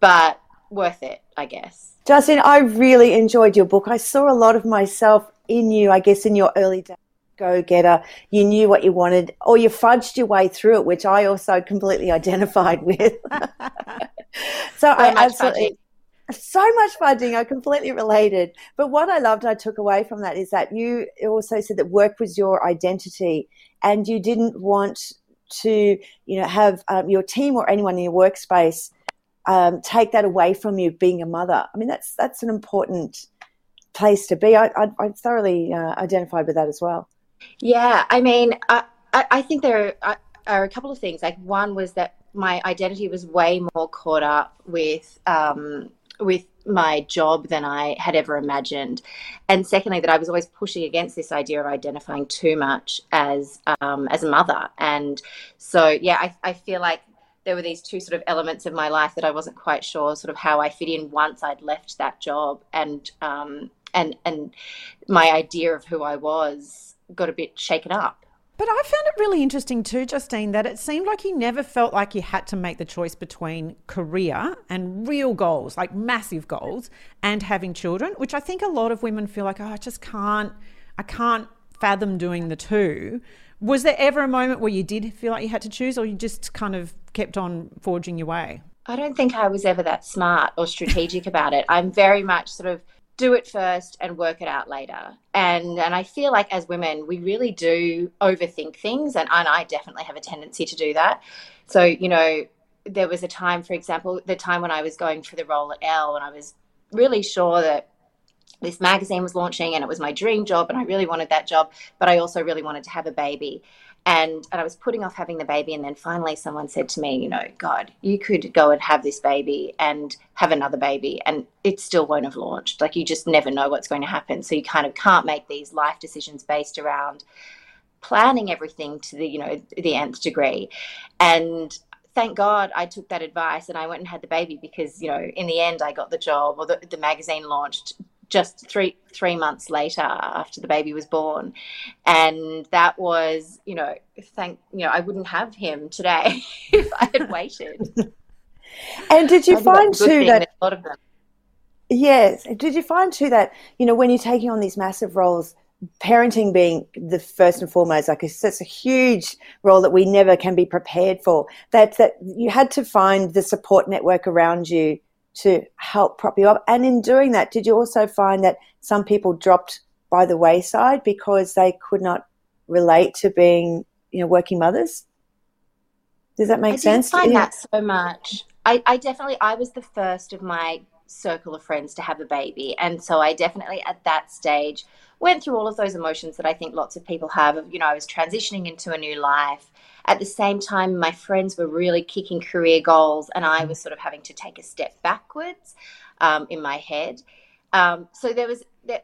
But worth it, I guess. Justine, I really enjoyed your book. I saw a lot of myself in you, I guess, in your early days. Go getter. You knew what you wanted, or you fudged your way through it, which I also completely identified with. so I much absolutely. So much fudging. I completely related. But what I loved, I took away from that is that you also said that work was your identity, and you didn't want to, you know, have um, your team or anyone in your workspace um, take that away from you being a mother. I mean, that's that's an important place to be. I, I, I thoroughly uh, identified with that as well. Yeah, I mean, I, I think there are, are a couple of things. Like, one was that my identity was way more caught up with um, with my job than I had ever imagined, and secondly, that I was always pushing against this idea of identifying too much as um, as a mother, and so yeah, I, I feel like there were these two sort of elements of my life that I wasn't quite sure sort of how I fit in once I'd left that job, and um, and and my idea of who I was got a bit shaken up. But I found it really interesting too, Justine, that it seemed like you never felt like you had to make the choice between career and real goals, like massive goals, and having children, which I think a lot of women feel like, oh, I just can't, I can't fathom doing the two. Was there ever a moment where you did feel like you had to choose, or you just kind of kept on forging your way? I don't think I was ever that smart or strategic about it. I'm very much sort of do it first and work it out later. And and I feel like as women, we really do overthink things and, and I definitely have a tendency to do that. So, you know, there was a time, for example, the time when I was going for the role at Elle and I was really sure that this magazine was launching and it was my dream job and I really wanted that job, but I also really wanted to have a baby. And, and I was putting off having the baby. And then finally, someone said to me, You know, God, you could go and have this baby and have another baby, and it still won't have launched. Like, you just never know what's going to happen. So, you kind of can't make these life decisions based around planning everything to the, you know, the nth degree. And thank God I took that advice and I went and had the baby because, you know, in the end, I got the job or the, the magazine launched just three three months later after the baby was born. And that was you know thank you know i wouldn't have him today if i had waited. And did you I think that's find too that a lot of them Yes. Did you find too that, you know, when you're taking on these massive roles, parenting being the first and foremost, like it's such a huge role that we never can be prepared for, that, that you had to find the support network around you to help prop you up. And in doing that, did you also find that some people dropped by the wayside because they could not relate to being, you know, working mothers? Does that make I sense? didn't find Yeah. that so much. I, I definitely I was the first of my circle of friends to have a baby, and so I definitely at that stage went through all of those emotions that I think lots of people have. Of you know, I was transitioning into a new life. At the same time, my friends were really kicking career goals, and I was sort of having to take a step backwards um, in my head. Um, so there was there,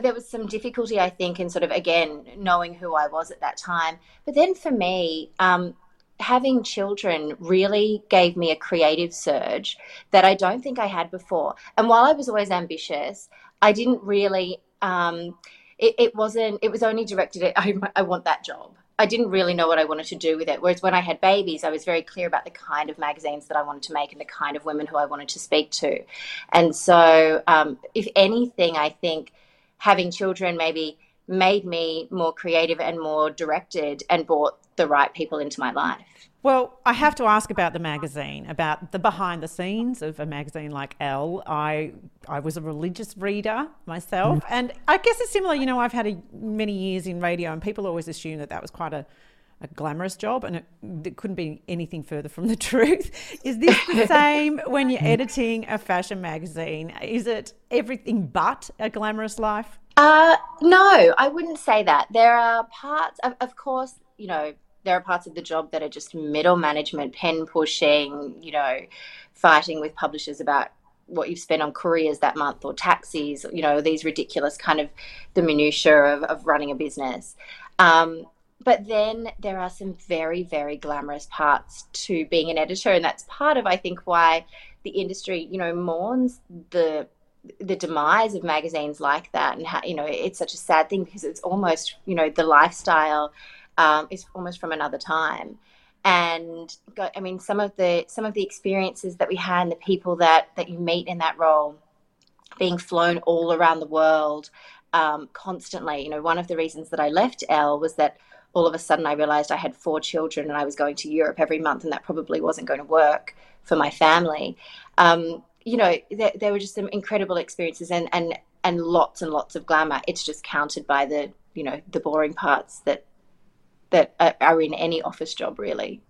there was some difficulty, I think, in sort of again knowing who I was at that time. But then for me, um, having children really gave me a creative surge that I don't think I had before. And while I was always ambitious, I didn't really. Um, it, it wasn't. It was only directed at I, I want that job. I didn't really know what I wanted to do with it. Whereas when I had babies, I was very clear about the kind of magazines that I wanted to make and the kind of women who I wanted to speak to. And so, um, if anything, I think having children maybe made me more creative and more directed and brought the right people into my life. Well, I have to ask about the magazine, about the behind the scenes of a magazine like Elle. I I was a religious reader myself, and I guess it's similar. You know, I've had a, many years in radio, and people always assume that that was quite a, a glamorous job, and it, it couldn't be anything further from the truth. Is this the same when you're editing a fashion magazine? Is it everything but a glamorous life? Uh, no, I wouldn't say that. There are parts, of, of course, you know, there are parts of the job that are just middle management, pen pushing, you know, fighting with publishers about what you've spent on couriers that month or taxis, you know, these ridiculous kind of the minutiae of, of running a business. Um, but then there are some very, very glamorous parts to being an editor. And that's part of, I think, why the industry, you know, mourns the the demise of magazines like that and how you know it's such a sad thing because it's almost you know the lifestyle um, is almost from another time. And i mean some of the some of the experiences that we had and the people that that you meet in that role being flown all around the world um, constantly. You know one of the reasons that i left Elle was that all of a sudden i realized i had four children and i was going to europe every month and that probably wasn't going to work for my family. Um, you know there, there were just some incredible experiences and and and lots and lots of glamour. It's just countered by the you know the boring parts that that are in any office job, really.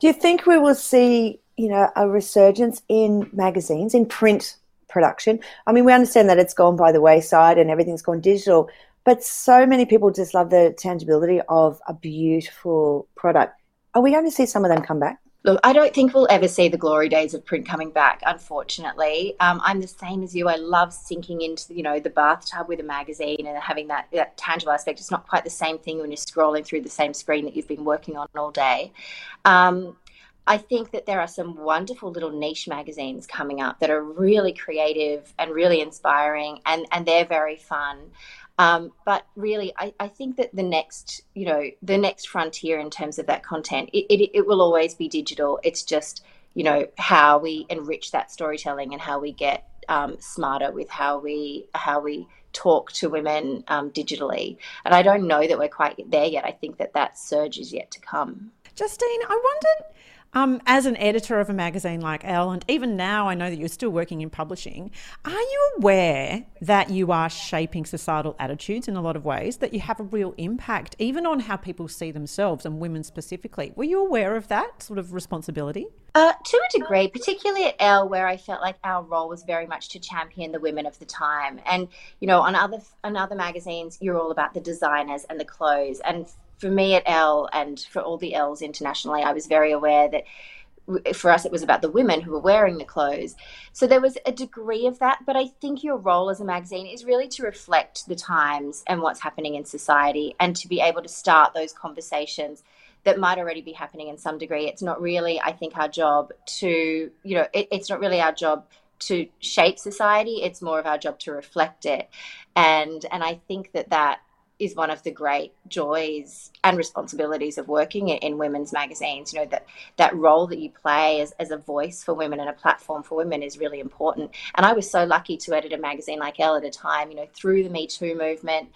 Do you think we will see, you know, a resurgence in magazines, in print production? I mean, we understand that it's gone by the wayside and everything's gone digital, but so many people just love the tangibility of a beautiful product. Are we going to see some of them come back? Look, I don't think we'll ever see the glory days of print coming back. Unfortunately, um, I'm the same as you. I love sinking into you know the bathtub with a magazine and having that, that tangible aspect. It's not quite the same thing when you're scrolling through the same screen that you've been working on all day. Um, I think that there are some wonderful little niche magazines coming up that are really creative and really inspiring, and and they're very fun. Um, but really, I, I, think that the next, you know, the next frontier in terms of that content, it, it, it, will always be digital. It's just, you know, how we enrich that storytelling and how we get um, smarter with how we how we talk to women um, digitally. And I don't know that we're quite there yet. I think that that surge is yet to come. Justine, I wondered um, as an editor of a magazine like Elle, and even now I know that you're still working in publishing, are you aware that you are shaping societal attitudes in a lot of ways, that you have a real impact even on how people see themselves and women specifically? Were you aware of that sort of responsibility? Uh, to a degree, particularly at Elle, where I felt like our role was very much to champion the women of the time. And, you know, on other, on other magazines, you're all about the designers and the clothes. And for me at Elle and for all the Elles internationally, I was very aware that for us it was about the women who were wearing the clothes. So there was a degree of that but i think your role as a magazine is really to reflect the times and what's happening in society and to be able to start those conversations that might already be happening in some degree. It's not really i think our job to you know it, it's not really our job to shape society. It's more of our job to reflect it. And and i think that that is one of the great joys and responsibilities of working in women's magazines. You know, that that role that you play as, as a voice for women and a platform for women is really important. And I was so lucky to edit a magazine like Elle at a time, you know, through the Me Too movement,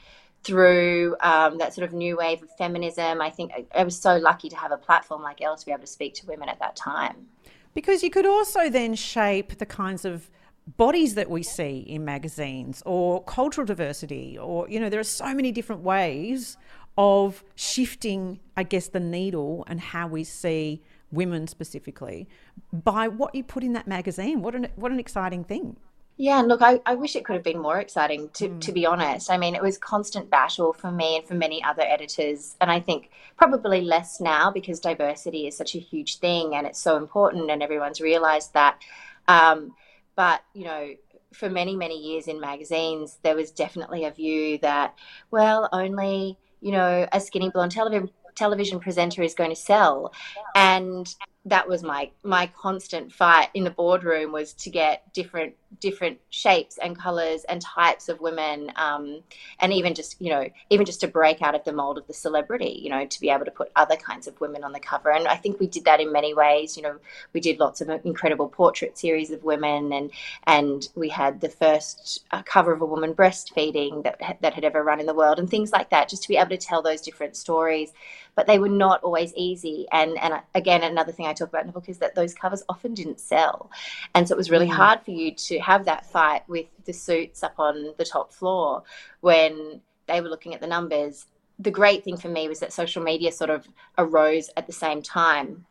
through um, that sort of new wave of feminism. I think I, I was so lucky to have a platform like Elle to be able to speak to women at that time. Because you could also then shape the kinds of bodies that we see in magazines or cultural diversity or you know there are so many different ways of shifting i guess the needle and how we see women specifically by what you put in that magazine what an what an exciting thing yeah, look, I, I wish it could have been more exciting, to, mm. to be honest. I mean, it was constant battle for me and for many other editors. And I think probably less now because diversity is such a huge thing and it's so important and everyone's realized that. Um, but, you know, for many, many years in magazines, there was definitely a view that, well, only, you know, a skinny blonde television television presenter is going to sell. And that was my my constant fight in the boardroom was to get different different shapes and colors and types of women um, and even just you know even just to break out of the mold of the celebrity you know to be able to put other kinds of women on the cover. And i think we did that in many ways. You know we did lots of incredible portrait series of women and and we had the first uh, cover of a woman breastfeeding that that had ever run in the world and things like that just to be able to tell those different stories but they were not always easy. And and again, another thing I talk about in the book is that those covers often didn't sell, and so it was really mm. hard for you to have that fight with the suits up on the top floor when they were looking at the numbers. The great thing for me was that social media sort of arose at the same time.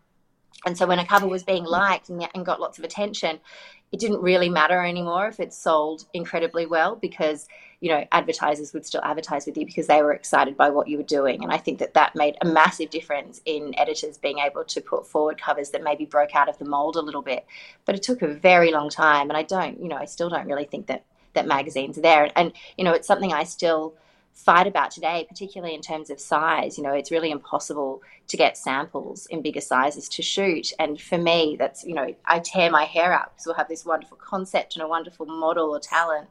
And so when a cover was being liked and, and got lots of attention, it didn't really matter anymore if it sold incredibly well because you know advertisers would still advertise with you because they were excited by what you were doing. And i think that that made a massive difference in editors being able to put forward covers that maybe broke out of the mold a little bit. But it took a very long time. And i don't you know i still don't really think that that magazines are there. And you know it's something i still fight about today, particularly in terms of size. You know, it's really impossible to get samples in bigger sizes to shoot. And for me, that's, you know, I tear my hair out because we'll have this wonderful concept and a wonderful model or talent.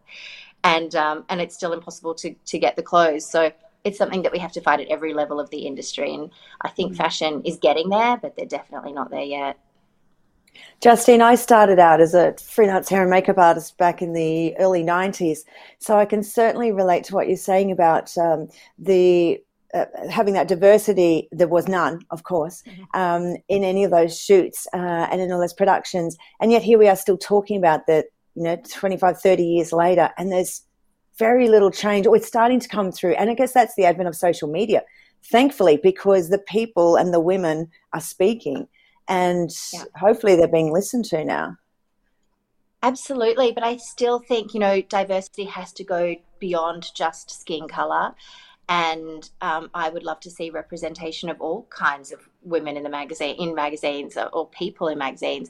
And, um, and it's still impossible to, to get the clothes. So it's something that we have to fight at every level of the industry. And I think mm. fashion is getting there, but they're definitely not there yet. Justine, I started out as a freelance hair and makeup artist back in the early 90s. So I can certainly relate to what you're saying about um, the uh, having that diversity, there was none, of course, mm-hmm. um, in any of those shoots uh, and in all those productions. And yet here we are still talking about that, you know, 25, 30 years later, and there's very little change, or it's starting to come through. And I guess that's the advent of social media, thankfully, because the people and the women are speaking and yeah. hopefully they're being listened to now. Absolutely, but I still think you know diversity has to go beyond just skin color, and um, I would love to see representation of all kinds of women in the magazine, in magazines, or, or people in magazines.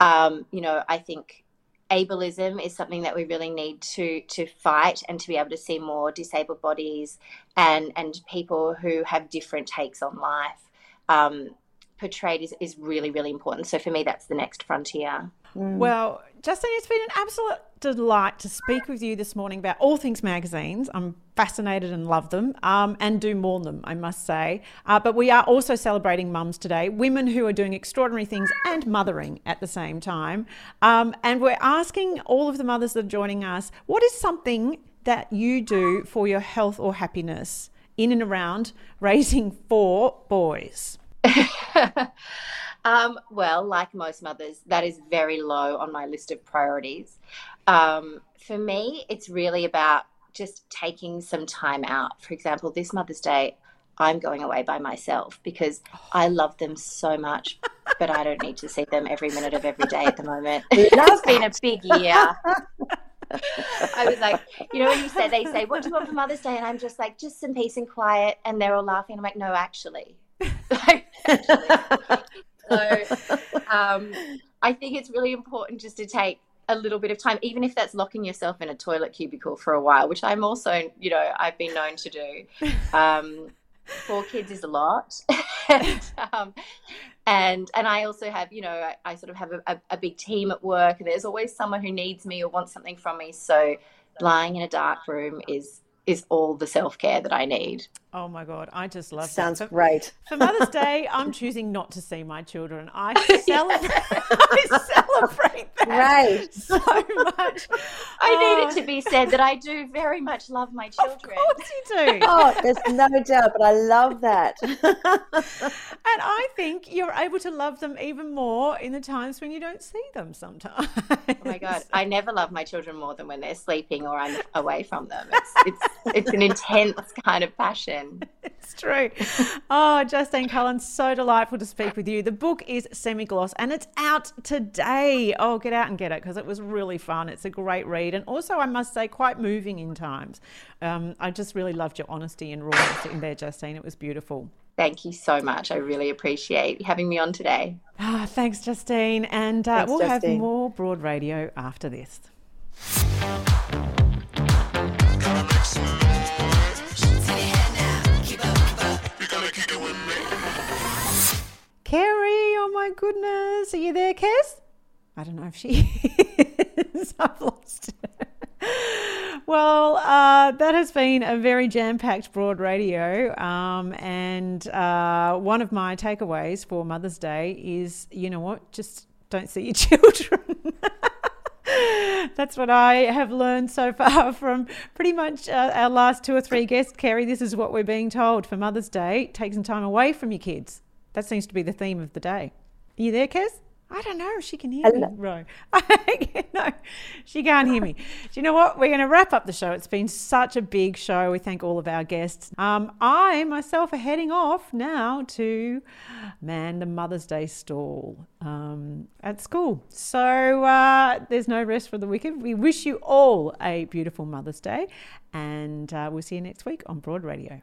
Um, you know, I think ableism is something that we really need to to fight and to be able to see more disabled bodies and and people who have different takes on life. Um, portrayed is, is really, really important. So for me, that's the next frontier. Mm. Well, Justine, it's been an absolute delight to speak with you this morning about all things magazines. I'm fascinated and love them um, and do more them, I must say. Uh, but we are also celebrating mums today, women who are doing extraordinary things and mothering at the same time. Um, and we're asking all of the mothers that are joining us what is something that you do for your health or happiness in and around raising four boys? um, well, like most mothers, that is very low on my list of priorities. Um, for me, it's really about just taking some time out. For example, this Mother's Day, I'm going away by myself because I love them so much, but I don't need to see them every minute of every day at the moment. it's been a big year. I was like, you know, when you say they say, "What do you want for Mother's Day?" and I'm just like, just some peace and quiet, and they're all laughing. I'm like, no, actually, so um, I think it's really important just to take a little bit of time, even if that's locking yourself in a toilet cubicle for a while, which I'm also, you know, I've been known to do. Um, four kids is a lot. and, um, and, and I also have, you know, I, I sort of have a, a, big team at work, and there's always someone who needs me or wants something from me. So lying in a dark room is is all the self care that I need. Oh my god, I just love Sounds that. Sounds great. For Mother's Day, I'm choosing not to see my children. I celebrate, I celebrate that right. so much. I oh. need it to be oh. said that I do very much love my children. Of course you do. oh, there's no doubt, but I love that. and I think you're able to love them even more in the times when you don't see them sometimes. Oh my god, I never love my children more than when they're sleeping or I'm away from them. It's it's it's an intense kind of passion. It's true. Oh, Justine Cullen, so delightful to speak with you. The book is Semi Gloss and it's out today. Oh, get out and get it because it was really fun. It's a great read and also, I must say, quite moving in times. Um, I just really loved your honesty and rawness in there, Justine. It was beautiful. Thank you so much. I really appreciate having me on today. Ah, thanks, Justine. And uh, thanks, we'll Justine. have more Broad Radio after this. Kerry, oh my goodness. Are you there, Kes? I don't know if she is. I've lost it. Well, uh, that has been a very jam packed broad radio. Um, and uh, one of my takeaways for Mother's Day is you know what? Just don't see your children. That's what I have learned so far from pretty much uh, our last two or three guests. Kerry, this is what we're being told for Mother's Day take some time away from your kids. That seems to be the theme of the day. Are you there, Kez? I don't know if she can hear Hello. me. Right. no, she can't hear me. Do you know what? We're going to wrap up the show. It's been such a big show. We thank all of our guests. Um, I myself are heading off now to man the Mother's Day stall um, at school. So uh, there's no rest for the wicked. We wish you all a beautiful Mother's Day, and uh, we'll see you next week on Broad Radio.